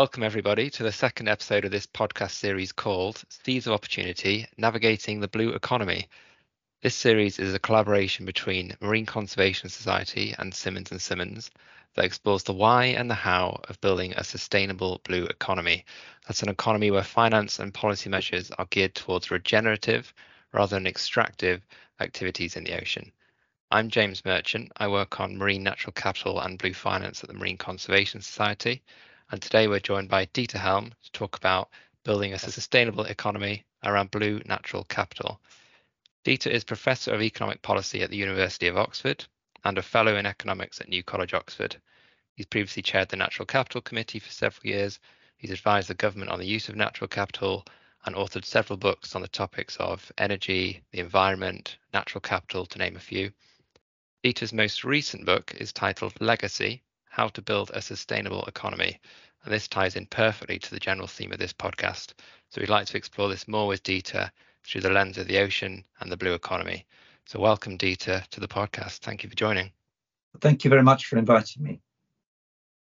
Welcome, everybody, to the second episode of this podcast series called Seas of Opportunity Navigating the Blue Economy. This series is a collaboration between Marine Conservation Society and Simmons and Simmons that explores the why and the how of building a sustainable blue economy. That's an economy where finance and policy measures are geared towards regenerative rather than extractive activities in the ocean. I'm James Merchant. I work on marine natural capital and blue finance at the Marine Conservation Society and today we're joined by Dieter Helm to talk about building a sustainable economy around blue natural capital. Dieter is Professor of Economic Policy at the University of Oxford and a Fellow in Economics at New College, Oxford. He's previously chaired the Natural Capital Committee for several years. He's advised the government on the use of natural capital and authored several books on the topics of energy, the environment, natural capital, to name a few. Dieter's most recent book is titled Legacy how to build a sustainable economy. And this ties in perfectly to the general theme of this podcast. So we'd like to explore this more with Dieter through the lens of the ocean and the blue economy. So welcome, Dieter, to the podcast. Thank you for joining. Thank you very much for inviting me.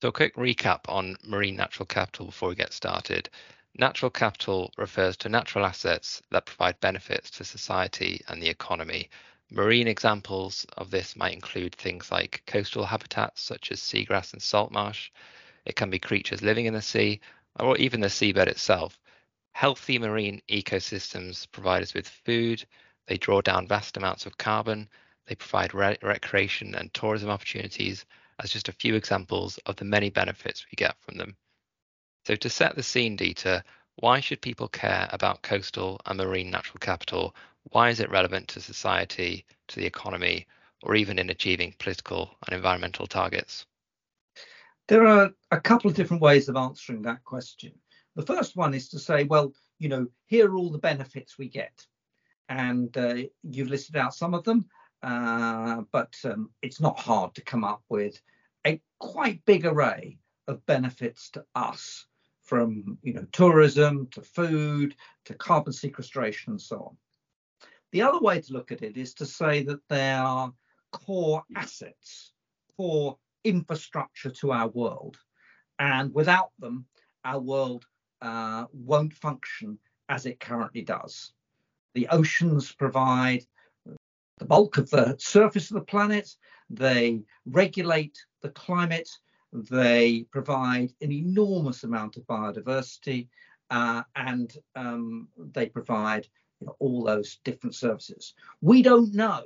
So a quick recap on marine natural capital before we get started. Natural capital refers to natural assets that provide benefits to society and the economy Marine examples of this might include things like coastal habitats such as seagrass and salt marsh. It can be creatures living in the sea or even the seabed itself. Healthy marine ecosystems provide us with food, they draw down vast amounts of carbon, they provide re- recreation and tourism opportunities as just a few examples of the many benefits we get from them. So to set the scene, Dieter, why should people care about coastal and marine natural capital why is it relevant to society, to the economy, or even in achieving political and environmental targets? There are a couple of different ways of answering that question. The first one is to say, well, you know, here are all the benefits we get. And uh, you've listed out some of them, uh, but um, it's not hard to come up with a quite big array of benefits to us from you know tourism to food to carbon sequestration and so on. The other way to look at it is to say that they are core assets, core infrastructure to our world. And without them, our world uh, won't function as it currently does. The oceans provide the bulk of the surface of the planet, they regulate the climate, they provide an enormous amount of biodiversity, uh, and um, they provide you know, all those different services. We don't know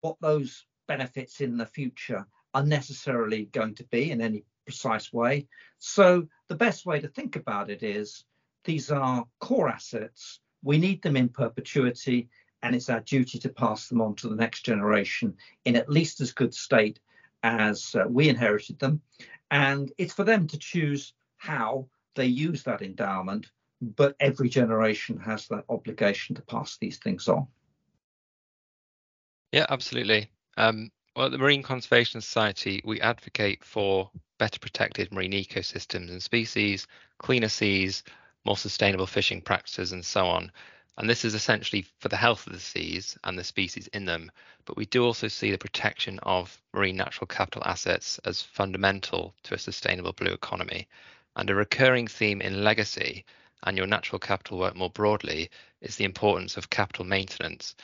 what those benefits in the future are necessarily going to be in any precise way. So the best way to think about it is these are core assets. We need them in perpetuity, and it's our duty to pass them on to the next generation in at least as good state as uh, we inherited them. And it's for them to choose how they use that endowment but every generation has that obligation to pass these things on. Yeah, absolutely. Um, well, at the Marine Conservation Society, we advocate for better protected marine ecosystems and species, cleaner seas, more sustainable fishing practices, and so on. And this is essentially for the health of the seas and the species in them. But we do also see the protection of marine natural capital assets as fundamental to a sustainable blue economy. And a recurring theme in legacy and your natural capital work more broadly is the importance of capital maintenance.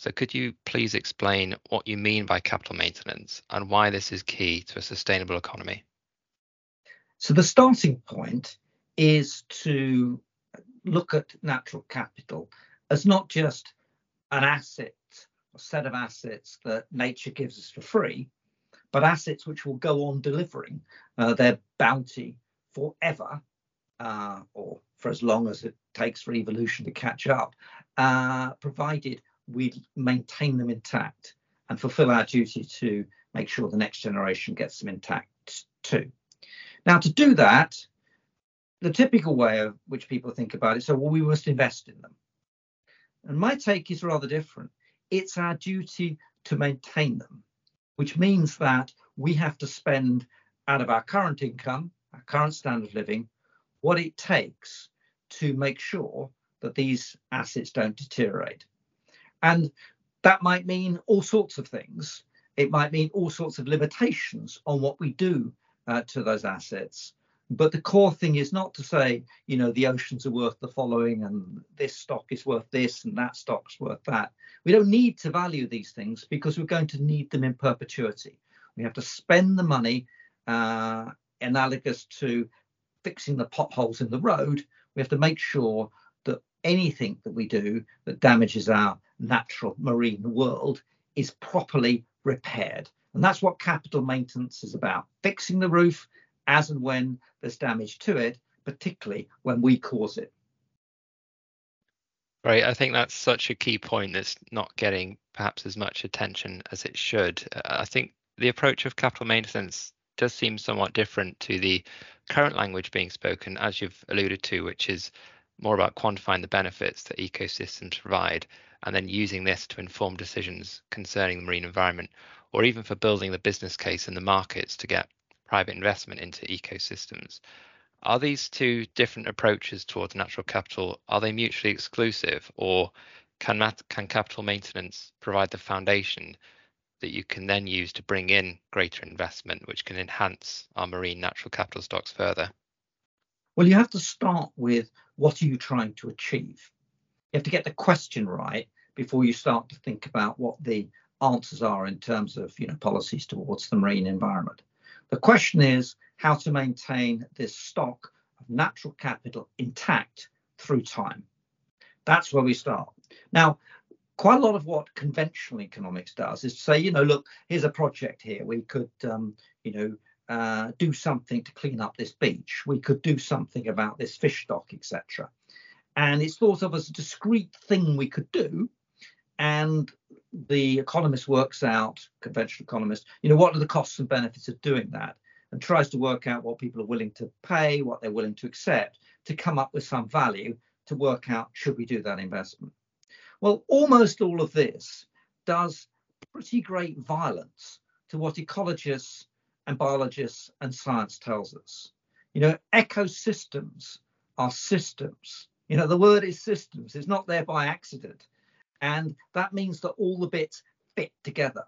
So could you please explain what you mean by capital maintenance and why this is key to a sustainable economy? So the starting point is to look at natural capital as not just an asset, a set of assets that nature gives us for free, but assets which will go on delivering uh, their bounty forever uh, or for as long as it takes for evolution to catch up, uh, provided we maintain them intact and fulfill our duty to make sure the next generation gets them intact too. Now, to do that, the typical way of which people think about it, so well, we must invest in them. And my take is rather different. It's our duty to maintain them, which means that we have to spend out of our current income, our current standard of living, what it takes to make sure that these assets don't deteriorate. And that might mean all sorts of things. It might mean all sorts of limitations on what we do uh, to those assets. But the core thing is not to say, you know, the oceans are worth the following and this stock is worth this and that stock's worth that. We don't need to value these things because we're going to need them in perpetuity. We have to spend the money uh, analogous to fixing the potholes in the road. We have to make sure that anything that we do that damages our natural marine world is properly repaired. And that's what capital maintenance is about fixing the roof as and when there's damage to it, particularly when we cause it. Right. I think that's such a key point that's not getting perhaps as much attention as it should. I think the approach of capital maintenance does seem somewhat different to the current language being spoken, as you've alluded to, which is more about quantifying the benefits that ecosystems provide and then using this to inform decisions concerning the marine environment or even for building the business case in the markets to get private investment into ecosystems. Are these two different approaches towards natural capital, are they mutually exclusive or can, can capital maintenance provide the foundation that you can then use to bring in greater investment, which can enhance our marine natural capital stocks further? Well, you have to start with what are you trying to achieve? You have to get the question right before you start to think about what the answers are in terms of you know policies towards the marine environment. The question is how to maintain this stock of natural capital intact through time. That's where we start. Now, quite a lot of what conventional economics does is say, you know, look, here's a project here. We could, um, you know, uh, do something to clean up this beach. We could do something about this fish stock, etc. And it's thought of as a discrete thing we could do. And the economist works out, conventional economist, you know, what are the costs and benefits of doing that? And tries to work out what people are willing to pay, what they're willing to accept, to come up with some value to work out should we do that investment. Well, almost all of this does pretty great violence to what ecologists and biologists and science tells us. You know, ecosystems are systems. You know, the word is systems, it's not there by accident. And that means that all the bits fit together.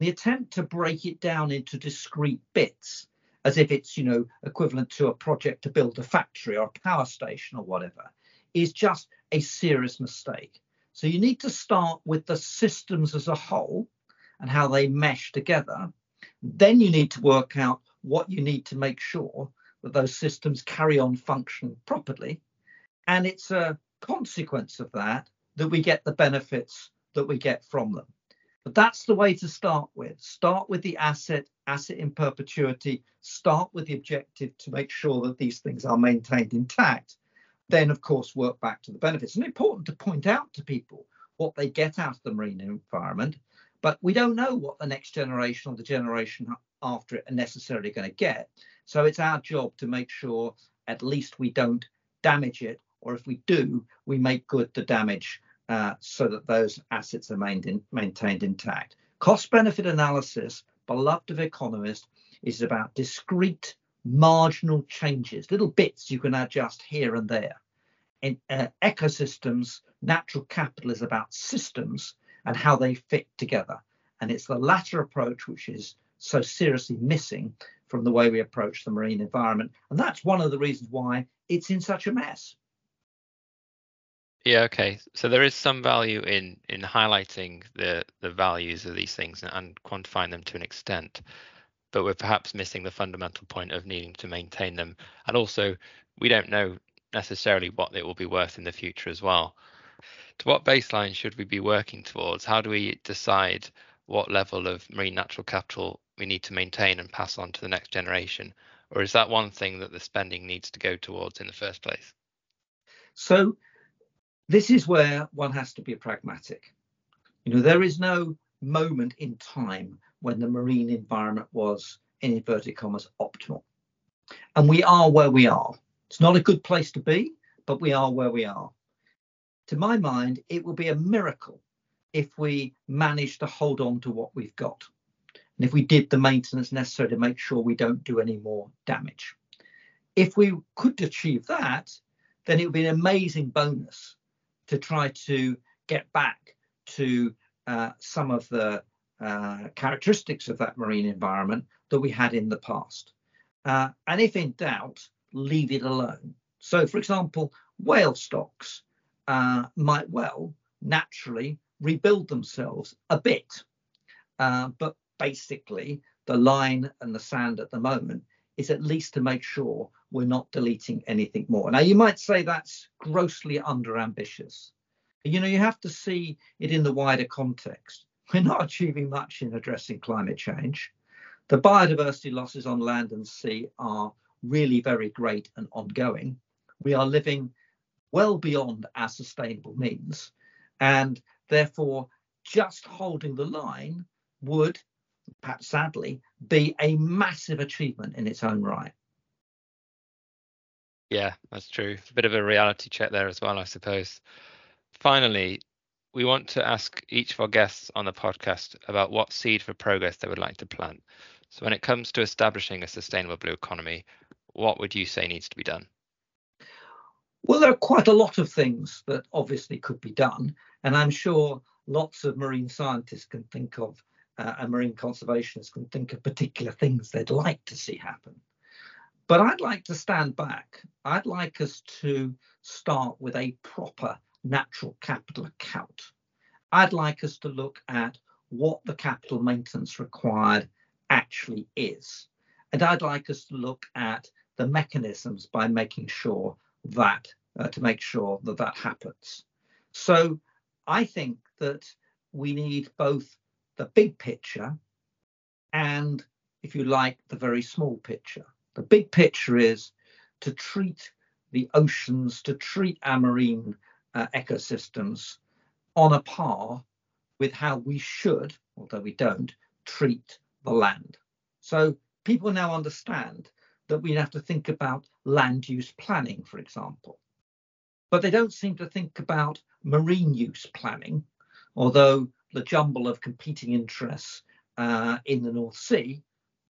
The attempt to break it down into discrete bits, as if it's, you know, equivalent to a project to build a factory or a power station or whatever, is just a serious mistake. So you need to start with the systems as a whole and how they mesh together. Then you need to work out what you need to make sure that those systems carry on functioning properly. And it's a consequence of that that we get the benefits that we get from them. But that's the way to start with. Start with the asset, asset in perpetuity, start with the objective to make sure that these things are maintained intact. Then, of course, work back to the benefits. And important to point out to people what they get out of the marine environment, but we don't know what the next generation or the generation after it are necessarily going to get. So it's our job to make sure at least we don't damage it, or if we do, we make good the damage uh, so that those assets are maintained, intact. Cost benefit analysis, beloved of economists, is about discrete marginal changes, little bits you can adjust here and there. In uh, ecosystems, natural capital is about systems and how they fit together. And it's the latter approach which is so seriously missing from the way we approach the marine environment. And that's one of the reasons why it's in such a mess. Yeah, okay. So there is some value in in highlighting the the values of these things and quantifying them to an extent, but we're perhaps missing the fundamental point of needing to maintain them. And also, we don't know necessarily what it will be worth in the future as well. To what baseline should we be working towards? How do we decide what level of marine natural capital we need to maintain and pass on to the next generation? Or is that one thing that the spending needs to go towards in the first place? So this is where one has to be pragmatic. You know, there is no moment in time when the marine environment was, in inverted commas, optimal. And we are where we are. It's not a good place to be, but we are where we are. To my mind, it will be a miracle if we manage to hold on to what we've got. And if we did the maintenance necessary to make sure we don't do any more damage. If we could achieve that, then it would be an amazing bonus to try to get back to uh, some of the uh, characteristics of that marine environment that we had in the past. Uh, and if in doubt, leave it alone. So, for example, whale stocks uh, might well naturally rebuild themselves a bit. Uh, but basically, the line and the sand at the moment is at least to make sure we're not deleting anything more. Now, you might say that's grossly under ambitious. You know, you have to see it in the wider context. We're not achieving much in addressing climate change. The biodiversity losses on land and sea are really very great and ongoing. We are living well beyond our sustainable means. And therefore, just holding the line would, perhaps sadly, be a massive achievement in its own right. Yeah, that's true. A bit of a reality check there as well, I suppose. Finally, we want to ask each of our guests on the podcast about what seed for progress they would like to plant. So, when it comes to establishing a sustainable blue economy, what would you say needs to be done? Well, there are quite a lot of things that obviously could be done, and I'm sure lots of marine scientists can think of uh, and marine conservationists can think of particular things they'd like to see happen. But I'd like to stand back. I'd like us to start with a proper natural capital account. I'd like us to look at what the capital maintenance required actually is. And I'd like us to look at the mechanisms by making sure that uh, to make sure that that happens. So I think that we need both the big picture and, if you like, the very small picture. The big picture is to treat the oceans, to treat our marine uh, ecosystems on a par with how we should, although we don't, treat the land. So people now understand that we have to think about land use planning, for example. But they don't seem to think about marine use planning, although the jumble of competing interests uh, in the North Sea,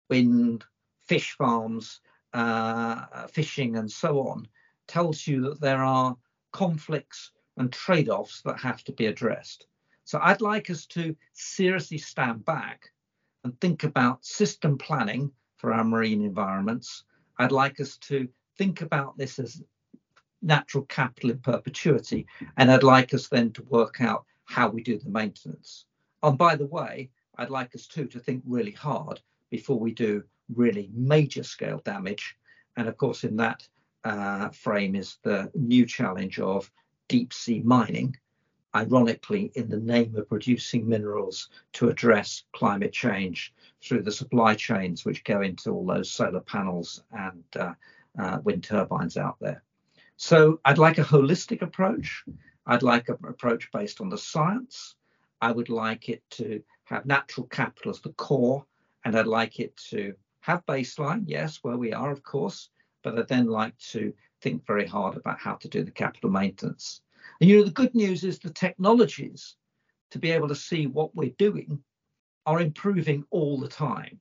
wind, fish farms, uh, fishing, and so on, tells you that there are conflicts and trade offs that have to be addressed. So I'd like us to seriously stand back and think about system planning for our marine environments. I'd like us to think about this as natural capital in perpetuity, and I'd like us then to work out how we do the maintenance. And by the way, I'd like us too to think really hard before we do really major scale damage. And of course, in that uh, frame is the new challenge of deep sea mining, ironically, in the name of producing minerals to address climate change through the supply chains which go into all those solar panels and uh, uh, wind turbines out there. So I'd like a holistic approach. I'd like an approach based on the science. I would like it to have natural capital as the core, and I'd like it to have baseline, yes, where we are, of course, but I'd then like to think very hard about how to do the capital maintenance. And you know, the good news is the technologies to be able to see what we're doing are improving all the time.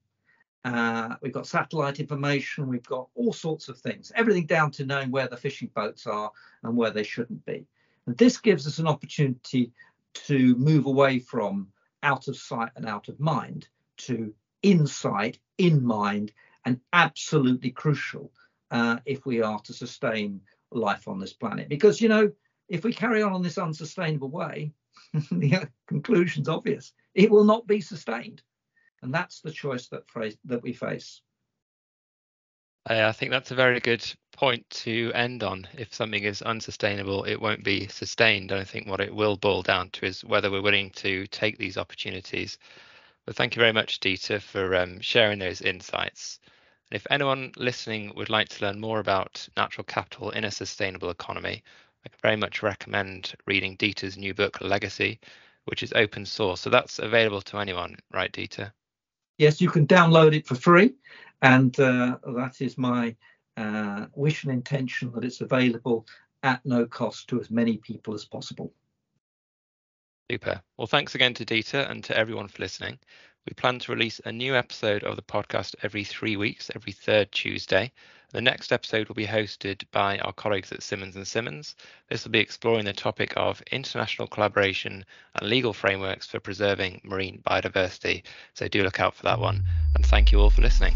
Uh, we've got satellite information, we've got all sorts of things, everything down to knowing where the fishing boats are and where they shouldn't be. And this gives us an opportunity to move away from out of sight and out of mind to insight, in mind, and absolutely crucial uh, if we are to sustain life on this planet. Because, you know, if we carry on in this unsustainable way, the conclusion's obvious. It will not be sustained. And that's the choice that, that we face. I think that's a very good point to end on. If something is unsustainable, it won't be sustained. And I think what it will boil down to is whether we're willing to take these opportunities. But thank you very much, Dieter, for um, sharing those insights. And if anyone listening would like to learn more about natural capital in a sustainable economy, I can very much recommend reading Dieter's new book, Legacy, which is open source. So that's available to anyone, right, Dieter? Yes, you can download it for free. And uh, that is my uh, wish and intention that it's available at no cost to as many people as possible. Super. Well, thanks again to Dieter and to everyone for listening. We plan to release a new episode of the podcast every three weeks, every third Tuesday. The next episode will be hosted by our colleagues at Simmons and Simmons. This will be exploring the topic of international collaboration and legal frameworks for preserving marine biodiversity. So do look out for that one. And thank you all for listening.